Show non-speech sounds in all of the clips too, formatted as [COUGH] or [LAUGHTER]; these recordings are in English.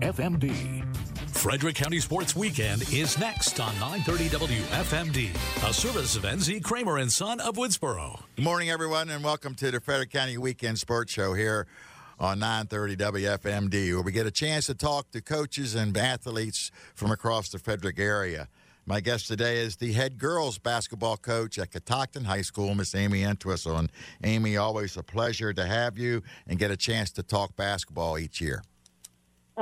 WFMD. Frederick County Sports Weekend is next on 930 WFMD, a service of NZ Kramer and Son of Woodsboro. Good morning, everyone, and welcome to the Frederick County Weekend Sports Show here on 930 WFMD, where we get a chance to talk to coaches and athletes from across the Frederick area. My guest today is the head girls basketball coach at Catoctin High School, Miss Amy Entwistle. And Amy, always a pleasure to have you and get a chance to talk basketball each year.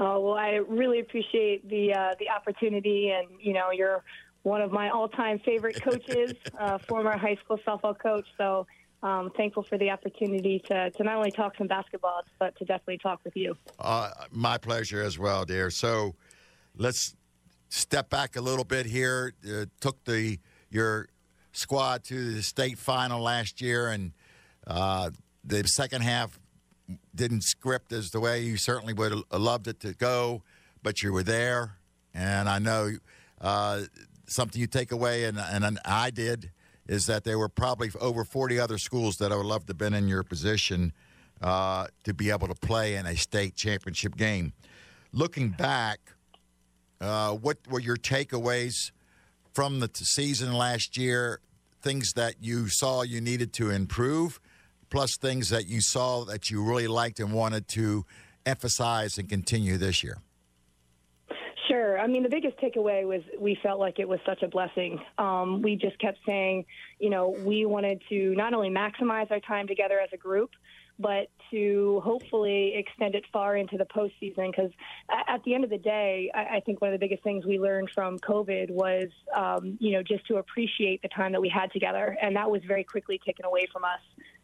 Oh well, I really appreciate the uh, the opportunity, and you know, you're one of my all-time favorite coaches, [LAUGHS] uh, former high school softball coach. So um, thankful for the opportunity to, to not only talk some basketball, but to definitely talk with you. Uh, my pleasure as well, dear. So let's step back a little bit here. Uh, took the your squad to the state final last year, and uh, the second half didn't script as the way you certainly would have loved it to go, but you were there, and I know uh, something you take away, and, and I did, is that there were probably over 40 other schools that I would love to have been in your position uh, to be able to play in a state championship game. Looking back, uh, what were your takeaways from the season last year? Things that you saw you needed to improve, plus things that you saw that you really liked and wanted to emphasize and continue this year? Sure. I mean, the biggest takeaway was we felt like it was such a blessing. Um, we just kept saying, you know, we wanted to not only maximize our time together as a group, but to hopefully extend it far into the postseason. Because at the end of the day, I think one of the biggest things we learned from COVID was, um, you know, just to appreciate the time that we had together, and that was very quickly taken away from us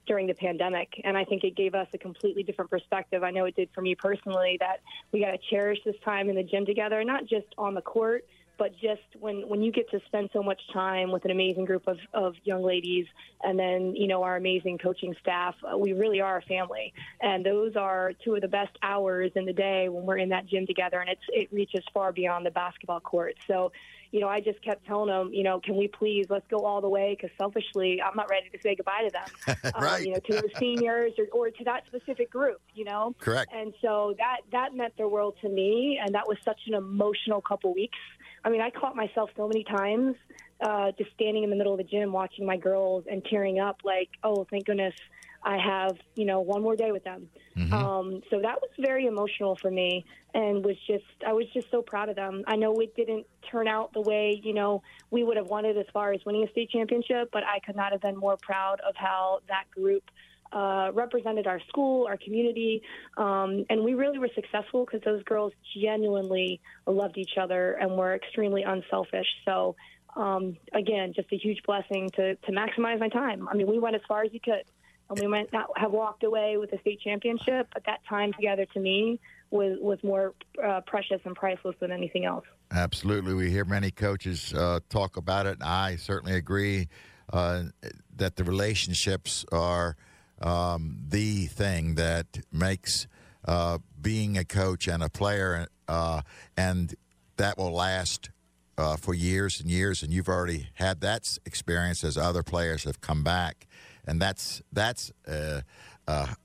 during the pandemic. And I think it gave us a completely different perspective. I know it did for me personally that we got to cherish this time in the gym together, not just on the court, but just when when you get to spend so much time with an amazing group of, of young ladies and then you know our amazing coaching staff uh, we really are a family and those are two of the best hours in the day when we're in that gym together and it's it reaches far beyond the basketball court so you know, I just kept telling them, you know, can we please let's go all the way? Because selfishly, I'm not ready to say goodbye to them. [LAUGHS] right. Um, you know, to those seniors or, or to that specific group. You know. Correct. And so that that meant the world to me, and that was such an emotional couple weeks. I mean, I caught myself so many times uh, just standing in the middle of the gym watching my girls and tearing up, like, oh, thank goodness I have, you know, one more day with them. Mm-hmm. Um, so that was very emotional for me and was just, I was just so proud of them. I know it didn't turn out the way, you know, we would have wanted as far as winning a state championship, but I could not have been more proud of how that group uh, represented our school, our community, um, and we really were successful because those girls genuinely loved each other and were extremely unselfish. So, um, again, just a huge blessing to, to maximize my time. I mean, we went as far as you could and we might not have walked away with a state championship, but that time together to me was was more uh, precious and priceless than anything else. Absolutely, we hear many coaches uh, talk about it. And I certainly agree uh, that the relationships are um, the thing that makes uh, being a coach and a player, uh, and that will last uh, for years and years. And you've already had that experience as other players have come back and that's that's a, a,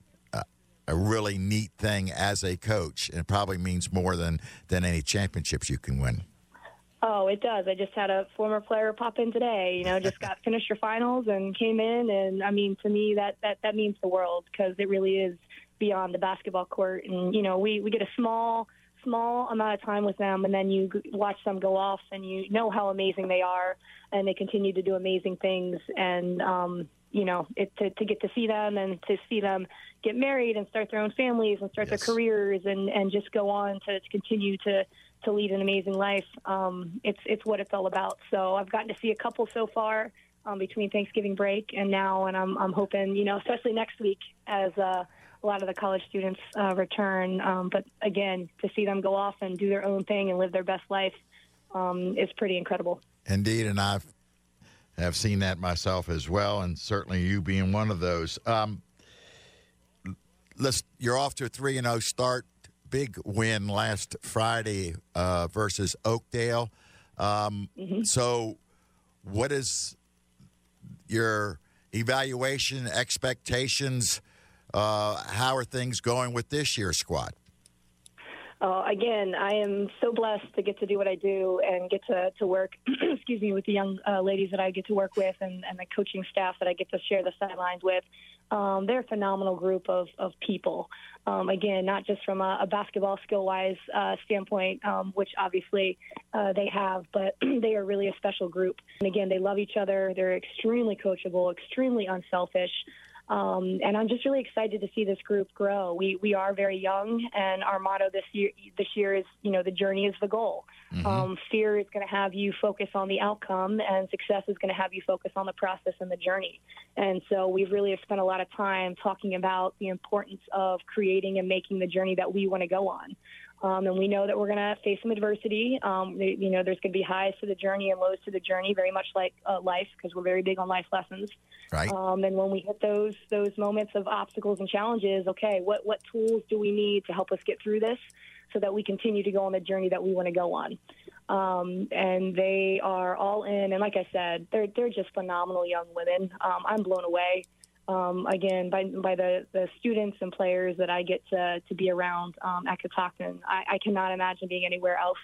a really neat thing as a coach, and probably means more than than any championships you can win. Oh, it does. I just had a former player pop in today. You know, just got [LAUGHS] finished your finals and came in, and I mean, to me, that that that means the world because it really is beyond the basketball court. And you know, we we get a small small amount of time with them, and then you watch them go off, and you know how amazing they are, and they continue to do amazing things. And um, you know, it, to, to get to see them and to see them get married and start their own families and start yes. their careers and, and just go on to, to continue to, to lead an amazing life. Um, it's, it's what it's all about. So I've gotten to see a couple so far um, between Thanksgiving break and now, and I'm, I'm hoping, you know, especially next week as uh, a lot of the college students uh, return. Um, but again, to see them go off and do their own thing and live their best life um, is pretty incredible. Indeed, and I've have seen that myself as well, and certainly you being one of those. Um, let's. You're off to a three and zero oh start. Big win last Friday uh, versus Oakdale. Um, mm-hmm. So, what is your evaluation expectations? Uh, how are things going with this year's squad? Uh, again, I am so blessed to get to do what I do and get to, to work, [CLEARS THROAT] excuse me, with the young uh, ladies that I get to work with and, and the coaching staff that I get to share the sidelines with. Um, they're a phenomenal group of, of people. Um, again, not just from a, a basketball skill wise uh, standpoint, um, which obviously uh, they have, but [CLEARS THROAT] they are really a special group. And again, they love each other. They're extremely coachable, extremely unselfish. Um, and I'm just really excited to see this group grow. We we are very young, and our motto this year this year is you know the journey is the goal. Mm-hmm. Um, fear is going to have you focus on the outcome, and success is going to have you focus on the process and the journey. And so we've really spent a lot of time talking about the importance of creating and making the journey that we want to go on. Um, and we know that we're going to face some adversity. Um, you know, there's going to be highs to the journey and lows to the journey, very much like uh, life, because we're very big on life lessons. Right. Um, and when we hit those those moments of obstacles and challenges, okay, what what tools do we need to help us get through this, so that we continue to go on the journey that we want to go on? Um, and they are all in. And like I said, they're they're just phenomenal young women. Um, I'm blown away um, again by by the, the students and players that I get to to be around um, at Catoctin. I, I cannot imagine being anywhere else.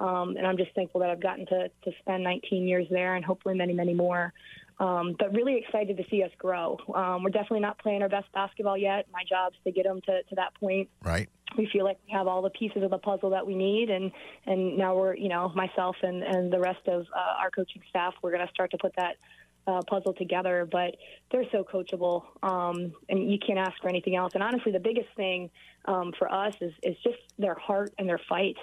Um, and I'm just thankful that I've gotten to, to spend 19 years there and hopefully many, many more. Um, but really excited to see us grow. Um, we're definitely not playing our best basketball yet. My job's to get them to, to that point. Right. We feel like we have all the pieces of the puzzle that we need, and and now we're you know myself and and the rest of uh, our coaching staff. We're going to start to put that uh, puzzle together. But they're so coachable, um, and you can't ask for anything else. And honestly, the biggest thing um, for us is is just their heart and their fight.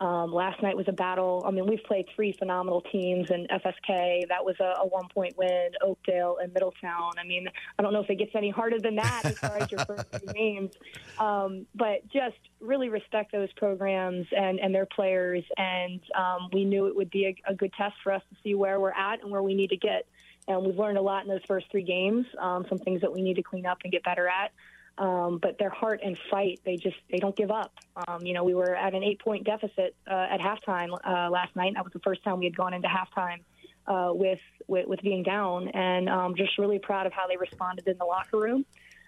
Um, last night was a battle. I mean, we've played three phenomenal teams in FSK. That was a, a one point win, Oakdale and Middletown. I mean, I don't know if it gets any harder than that as far as your [LAUGHS] first three games. Um, but just really respect those programs and, and their players. And um, we knew it would be a, a good test for us to see where we're at and where we need to get and we've learned a lot in those first three games. Um, some things that we need to clean up and get better at. Um, but their heart and fight, they just they don't give up. Um, you know, we were at an eight point deficit uh, at halftime uh, last night. And That was the first time we had gone into halftime uh, with, with, with being down, and um, just really proud of how they responded in the locker room.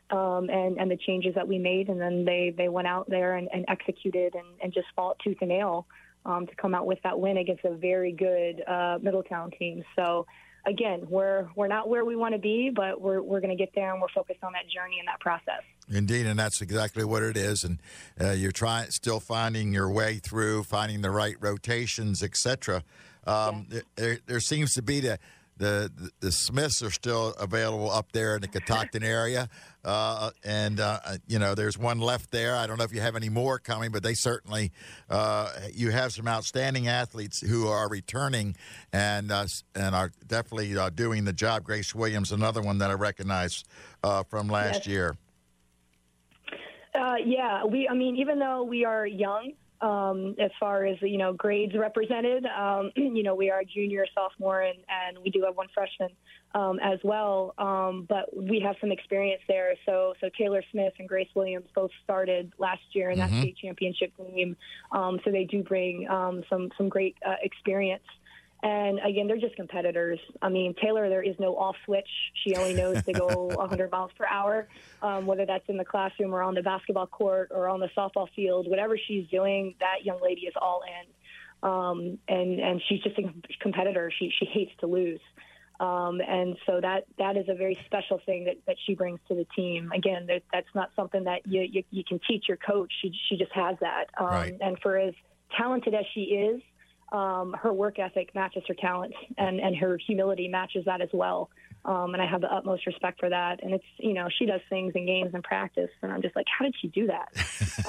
Um, and, and the changes that we made, and then they, they went out there and, and executed and, and just fought tooth and nail um, to come out with that win against a very good uh, Middletown team. So again, we're we're not where we want to be, but we're we're going to get there, and we're focused on that journey and that process. Indeed, and that's exactly what it is. And uh, you're trying, still finding your way through, finding the right rotations, etc. Um, yeah. there, there seems to be the the the Smiths are still available up there in the Catoctin area, uh, and uh, you know there's one left there. I don't know if you have any more coming, but they certainly uh, you have some outstanding athletes who are returning and uh, and are definitely uh, doing the job. Grace Williams, another one that I recognize uh, from last yes. year. yeah, we. I mean, even though we are young, um, as far as you know grades represented. Um, [CLEARS THROAT] you know, we are a junior, sophomore, and, and we do have one freshman um, as well. Um, but we have some experience there. So so Taylor Smith and Grace Williams both started last year in mm-hmm. that state championship game. Um, so they do bring um, some some great uh, experience. And again, they're just competitors. I mean, Taylor, there is no off switch. She only knows to go [LAUGHS] 100 miles per hour, um, whether that's in the classroom or on the basketball court or on the softball field. Whatever she's doing, that young lady is all in. Um, and and she's just a competitor. She she hates to lose. Um, and so that that is a very special thing that, that she brings to the team. Again, that, that's not something that you, you, you can teach your coach. She she just has that. Um, right. And for as talented as she is, um, her work ethic matches her talent, and, and her humility matches that as well. Um, and I have the utmost respect for that. And it's, you know, she does things in games and practice, and I'm just like, how did she do that?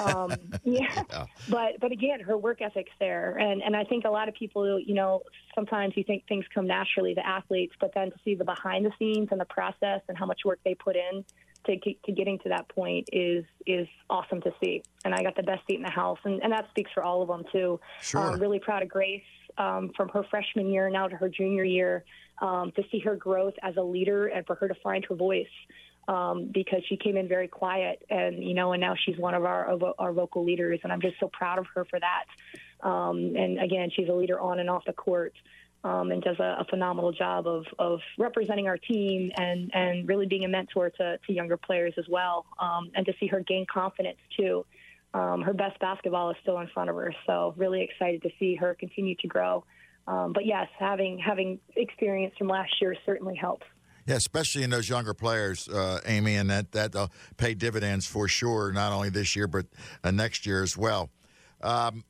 [LAUGHS] um, yeah. yeah. But but again, her work ethic's there, and and I think a lot of people, you know, sometimes you think things come naturally to athletes, but then to see the behind the scenes and the process and how much work they put in to, to getting to that point is is awesome to see. And I got the best seat in the house, and, and that speaks for all of them too. Sure. Um, really proud of Grace um, from her freshman year now to her junior year um, to see her growth as a leader and for her to find her voice. Um, because she came in very quiet, and you know, and now she's one of our of our vocal leaders, and I'm just so proud of her for that. Um, and again, she's a leader on and off the court um, and does a, a, phenomenal job of, of representing our team and, and really being a mentor to, to younger players as well. Um, and to see her gain confidence too. um, her best basketball is still in front of her. So really excited to see her continue to grow. Um, but yes, having having experience from last year certainly helps. Yeah, especially in those younger players, uh, Amy, and that that will pay dividends for sure, not only this year but uh, next year as well. Um,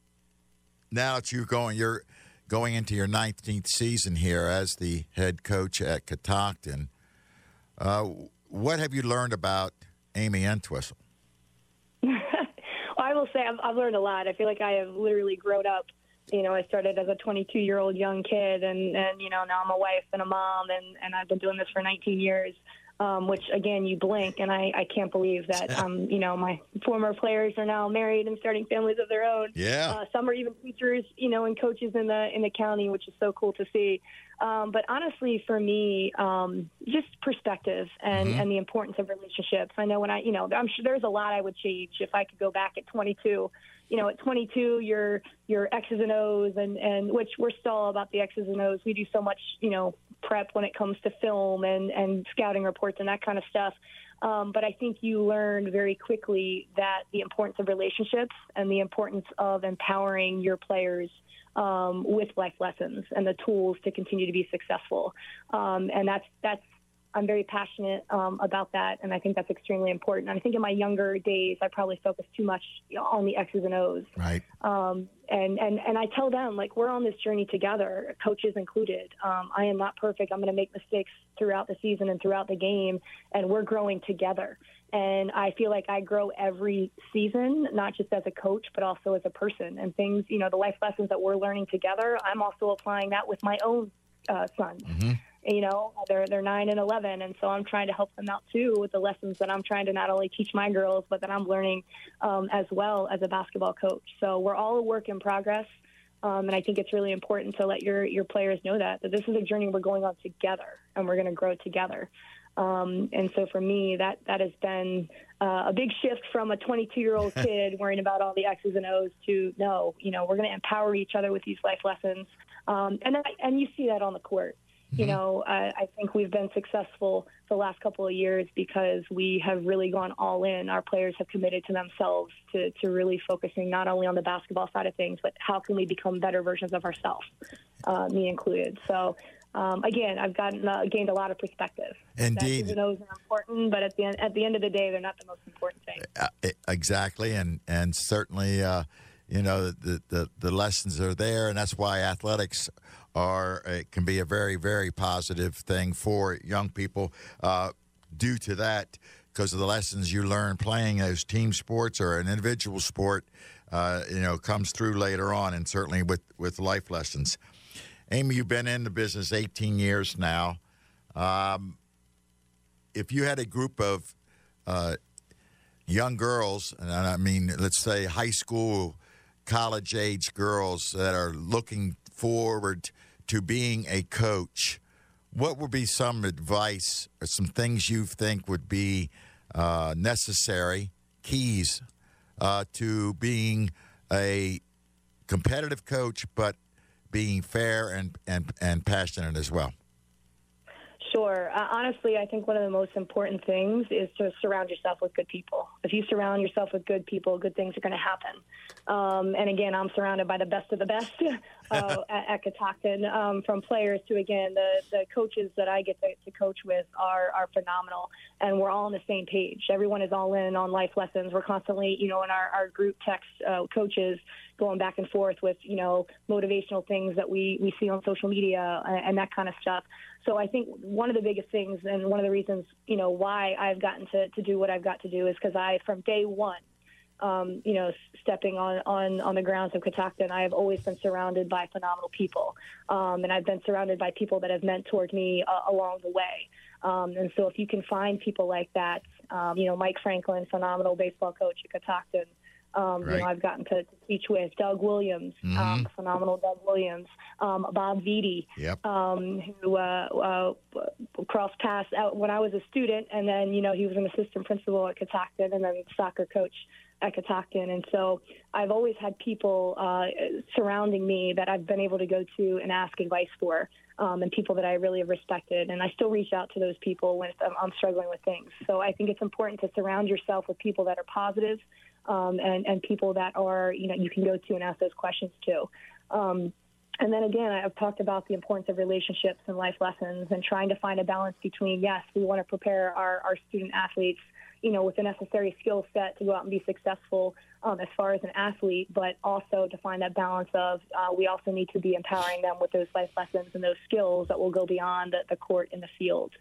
now that you're going, you're going into your 19th season here as the head coach at Catoctin. Uh, what have you learned about Amy Entwistle? well, [LAUGHS] I will say I've, I've learned a lot. I feel like I have literally grown up you know, I started as a 22 year old young kid, and and you know now I'm a wife and a mom, and and I've been doing this for 19 years. Um, which again, you blink, and I, I can't believe that um, you know my former players are now married and starting families of their own. Yeah, uh, some are even teachers, you know, and coaches in the in the county, which is so cool to see. Um, but honestly, for me, um, just perspective and mm-hmm. and the importance of relationships. I know when I, you know, I'm sure there's a lot I would change if I could go back at 22 you know, at 22, your your X's and O's, and and which we're still about the X's and O's. We do so much, you know, prep when it comes to film and and scouting reports and that kind of stuff. Um, but I think you learn very quickly that the importance of relationships and the importance of empowering your players um, with life lessons and the tools to continue to be successful. Um, and that's that's I'm very passionate um, about that, and I think that's extremely important. And I think in my younger days, I probably focused too much on the X's and O's. Right. Um, and and and I tell them like we're on this journey together, coaches included. Um, I am not perfect. I'm going to make mistakes throughout the season and throughout the game, and we're growing together. And I feel like I grow every season, not just as a coach, but also as a person. And things, you know, the life lessons that we're learning together, I'm also applying that with my own uh, sons. Mm-hmm you know they're they're nine and eleven. And so i'm trying to help them out too with the lessons that i'm trying to not only teach my girls but that i'm learning um, as well as a basketball coach. So we're all a work in progress. Um, and i think it's really important to let your your players know that that this is a journey we're going on together and we're going to grow together. Um, and so for me that that has been uh, a big shift from a 22 year old [LAUGHS] kid worrying about all the x's and o's to no you know we're going to empower each other with these life lessons. Um, and I, and you see that on the court you mm-hmm. know, I, I think we've been successful the last couple of years because we have really gone all in. Our players have committed to themselves to, to really focusing not only on the basketball side of things, but how can we become better versions of ourselves, uh, me included. So, um, again, I've gotten uh, gained a lot of perspective. Indeed, those are important, but at the end, at the end of the day, they're not the most important thing. Uh, exactly, and and certainly, uh, you know, the, the the lessons are there, and that's why athletics are it can be a very very positive thing for young people uh, due to that because of the lessons you learn playing those team sports or an individual sport uh, you know comes through later on and certainly with with life lessons. Amy you've been in the business 18 years now. Um, if you had a group of uh, young girls and i mean let's say high school college age girls that are looking forward to being a coach, what would be some advice or some things you think would be uh, necessary keys uh, to being a competitive coach, but being fair and, and, and passionate as well? Sure. Uh, honestly, I think one of the most important things is to surround yourself with good people. If you surround yourself with good people, good things are going to happen. Um, and again, I'm surrounded by the best of the best [LAUGHS] uh, [LAUGHS] at, at Catoctin, um, from players to again the the coaches that I get to, to coach with are are phenomenal, and we're all on the same page. Everyone is all in on life lessons. We're constantly, you know, in our our group text uh, coaches going back and forth with you know motivational things that we we see on social media and, and that kind of stuff. So I think one of the biggest things and one of the reasons you know why I've gotten to to do what I've got to do is because I from day one um, you know, stepping on, on, on the grounds of Catoctin, I have always been surrounded by phenomenal people. Um, and I've been surrounded by people that have mentored me uh, along the way. Um, and so if you can find people like that, um, you know, Mike Franklin, phenomenal baseball coach at Catoctin, um, right. You know, I've gotten to, to, teach with Doug Williams, um, mm-hmm. um, phenomenal Doug Williams, um, Bob Vitti, yep. um, who uh, uh, crossed paths out when I was a student, and then you know he was an assistant principal at Catoctin, and then soccer coach at Catoctin. And so I've always had people uh, surrounding me that I've been able to go to and ask advice for, um, and people that I really have respected. And I still reach out to those people when I'm, I'm struggling with things. So I think it's important to surround yourself with people that are positive um, and and people that are you know you can go to and ask those questions to. Um, and then again, I've talked about the importance of relationships and life lessons and trying to find a balance between, yes, we want to prepare our, our student athletes you know, with the necessary skill set to go out and be successful um, as far as an athlete, but also to find that balance of uh, we also need to be empowering them with those life lessons and those skills that will go beyond the, the court and the field.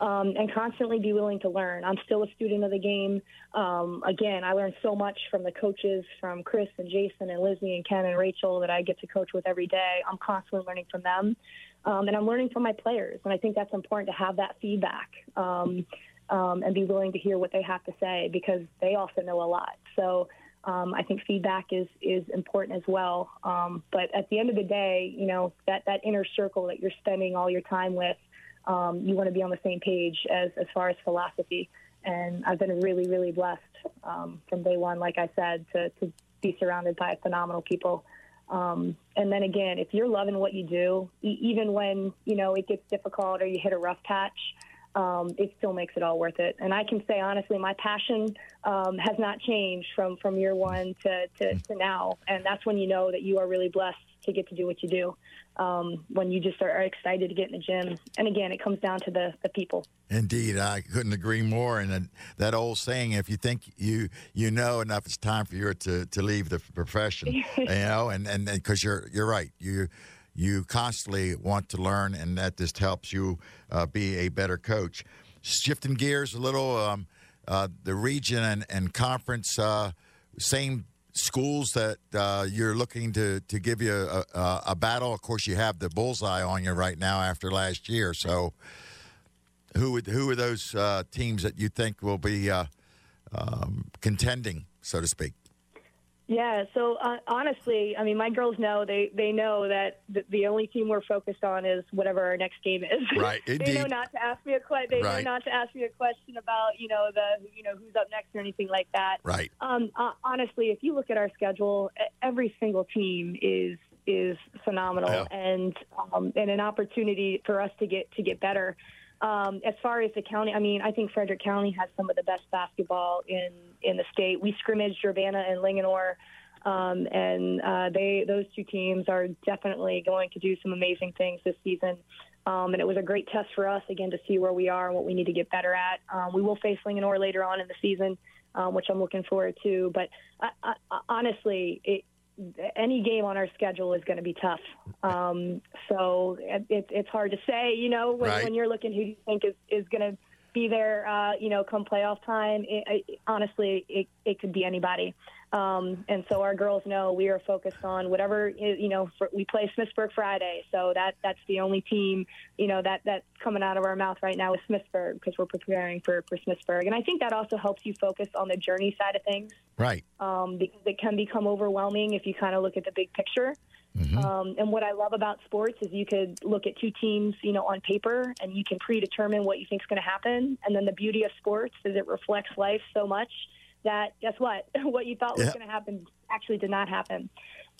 Um, and constantly be willing to learn. I'm still a student of the game. Um, again, I learned so much from the coaches, from Chris and Jason and Lizzie and Ken and Rachel that I get to coach with every day. I'm constantly learning from them. Um, and I'm learning from my players. And I think that's important to have that feedback. Um, um, and be willing to hear what they have to say because they also know a lot. So um, I think feedback is is important as well. Um, but at the end of the day, you know that that inner circle that you're spending all your time with, um, you want to be on the same page as as far as philosophy. And I've been really really blessed um, from day one, like I said, to to be surrounded by phenomenal people. Um, and then again, if you're loving what you do, e- even when you know it gets difficult or you hit a rough patch um, it still makes it all worth it. And I can say honestly, my passion um, has not changed from, from year one to, to, to, now. And that's when you know that you are really blessed to get to do what you do. Um, when you just are, excited to get in the gym. And again, it comes down to the, the people. Indeed, I couldn't agree more. And that old saying, if you think you you know enough, it's time for you to, to leave the profession. [LAUGHS] you know, and and because you're you're right. You you constantly want to learn, and that just helps you uh, be a better coach. Shifting gears a little, um, uh, the region and, and conference, uh, same schools that uh, you're looking to, to give you a, a, a, battle. Of course, you have the bullseye on you right now after last year. So, who would, who are those uh, teams that you think will be uh, um, contending, so to speak? Yeah, so uh, honestly, I mean, my girls know they they know that the, the, only team we're focused on is whatever our next game is. [LAUGHS] Right, indeed. they know not to ask me a question. They right. know not to ask me a question about you know the you know who's up next or anything like that. Right. Um, uh, honestly, if you look at our schedule, every single team is is phenomenal yeah. and um, and an opportunity for us to get to get better. Um, as far as the county, I mean, I think Frederick County has some of the best basketball in in the state. We scrimmaged Urbana and Linganore, um, and uh, they those two teams are definitely going to do some amazing things this season. Um, and it was a great test for us again to see where we are and what we need to get better at. Um, we will face Linganore later on in the season, um, which I'm looking forward to. But I, I, honestly, it, any game on our schedule is going to be tough. Um, so it, it's hard to say, you know, when, right. when you're looking who you think is, is going to be there, uh, you know, come playoff time. It, it, honestly, it, it could be anybody. Um, and so our girls know we are focused on whatever you know. For, we play Smithsburg Friday, so that that's the only team you know that that's coming out of our mouth right now is Smithsburg because we're preparing for for Smithsburg, and I think that also helps you focus on the journey side of things, right? Um, because it can become overwhelming if you kind of look at the big picture. Mm-hmm. Um, and what I love about sports is you could look at two teams, you know, on paper, and you can predetermine what you think is going to happen. And then the beauty of sports is it reflects life so much that guess what? [LAUGHS] what you thought was going to happen actually did not happen.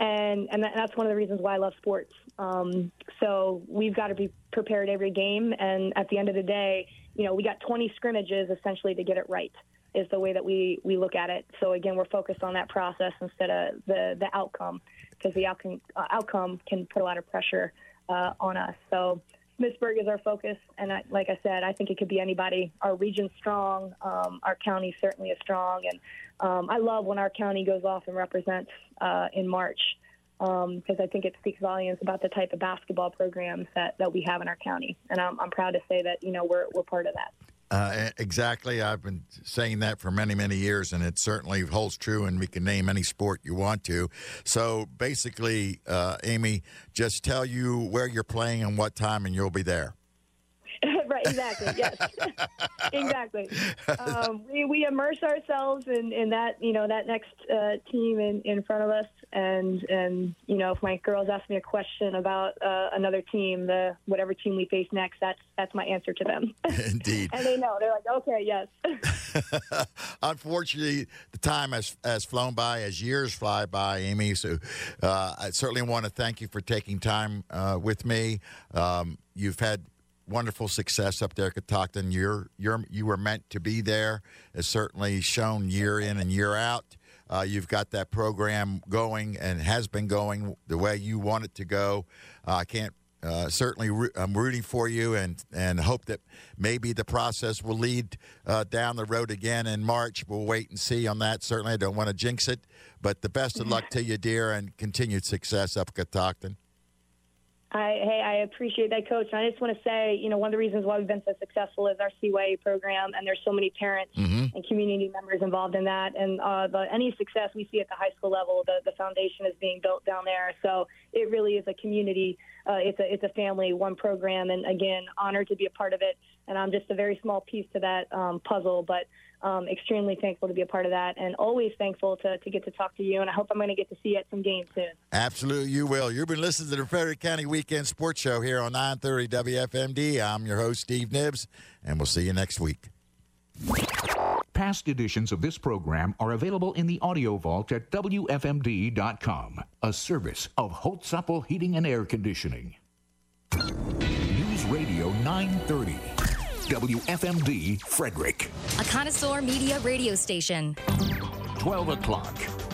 And and that's one of the reasons why I love sports. Um, so we've got to be prepared every game, and at the end of the day, you know, we got 20 scrimmages essentially to get it right. Is the way that we we look at it. So again, we're focused on that process instead of the the outcome, because the outcome uh, outcome can put a lot of pressure uh, on us. So Smithsburg is our focus, and I, like I said, I think it could be anybody. Our region's strong. Um, our county certainly is strong, and um, I love when our county goes off and represents uh, in March because um, I think it speaks volumes about the type of basketball programs that, that we have in our county, and I'm, I'm proud to say that you know we're we're part of that. Uh, exactly. I've been saying that for many, many years, and it certainly holds true. And we can name any sport you want to. So basically, uh, Amy, just tell you where you're playing and what time, and you'll be there. Exactly. Yes, [LAUGHS] exactly. [LAUGHS] Um, we, we immerse ourselves in, in that you know that next uh, team in, in front of us, and and you know if my girls ask me a question about uh, another team, the whatever team we face next, that's that's my answer to them. [LAUGHS] Indeed, and they know they're like, okay, yes. Unfortunately, the time has has flown by as years fly by, Amy. So uh, I certainly want to thank you for taking time uh, with me. Um, you've had wonderful success up there at Catoctin. You're you're you were meant to be there. It's certainly shown year in and year out. uh, you've got that program going and has been going the way you want it to go. Uh, I can't uh, certainly I'm rooting for you and and hope that maybe the process will lead uh, down the road again in March. We'll wait and see on that. Certainly, I don't want to jinx it, but the best of luck to you, dear, and continued success up at Catoctin. I, hey, I appreciate that, Coach. And I just want to say, you know, one of the reasons why we've been so successful is our CYA program, and there's so many parents mm-hmm. and community members involved in that. And uh, the, any success we see at the high school level, the, the foundation is being built down there. So it really is a community. Uh, it's a it's a family, one program, and again, honored to be a part of it. And I'm just a very small piece to that um, puzzle, but um, extremely thankful to be a part of that and always thankful to, to get to talk to you. And I hope I'm going to get to see you at some games soon. Absolutely, you will. You've been listening to the Frederick County Weekend Sports Show here on 930 WFMD. I'm your host, Steve Nibbs, and we'll see you next week. Past editions of this program are available in the audio vault at WFMD.com, a service of Holtzapfel Heating and Air Conditioning. News Radio 930. WFMD Frederick. A connoisseur media radio station. 12 o'clock.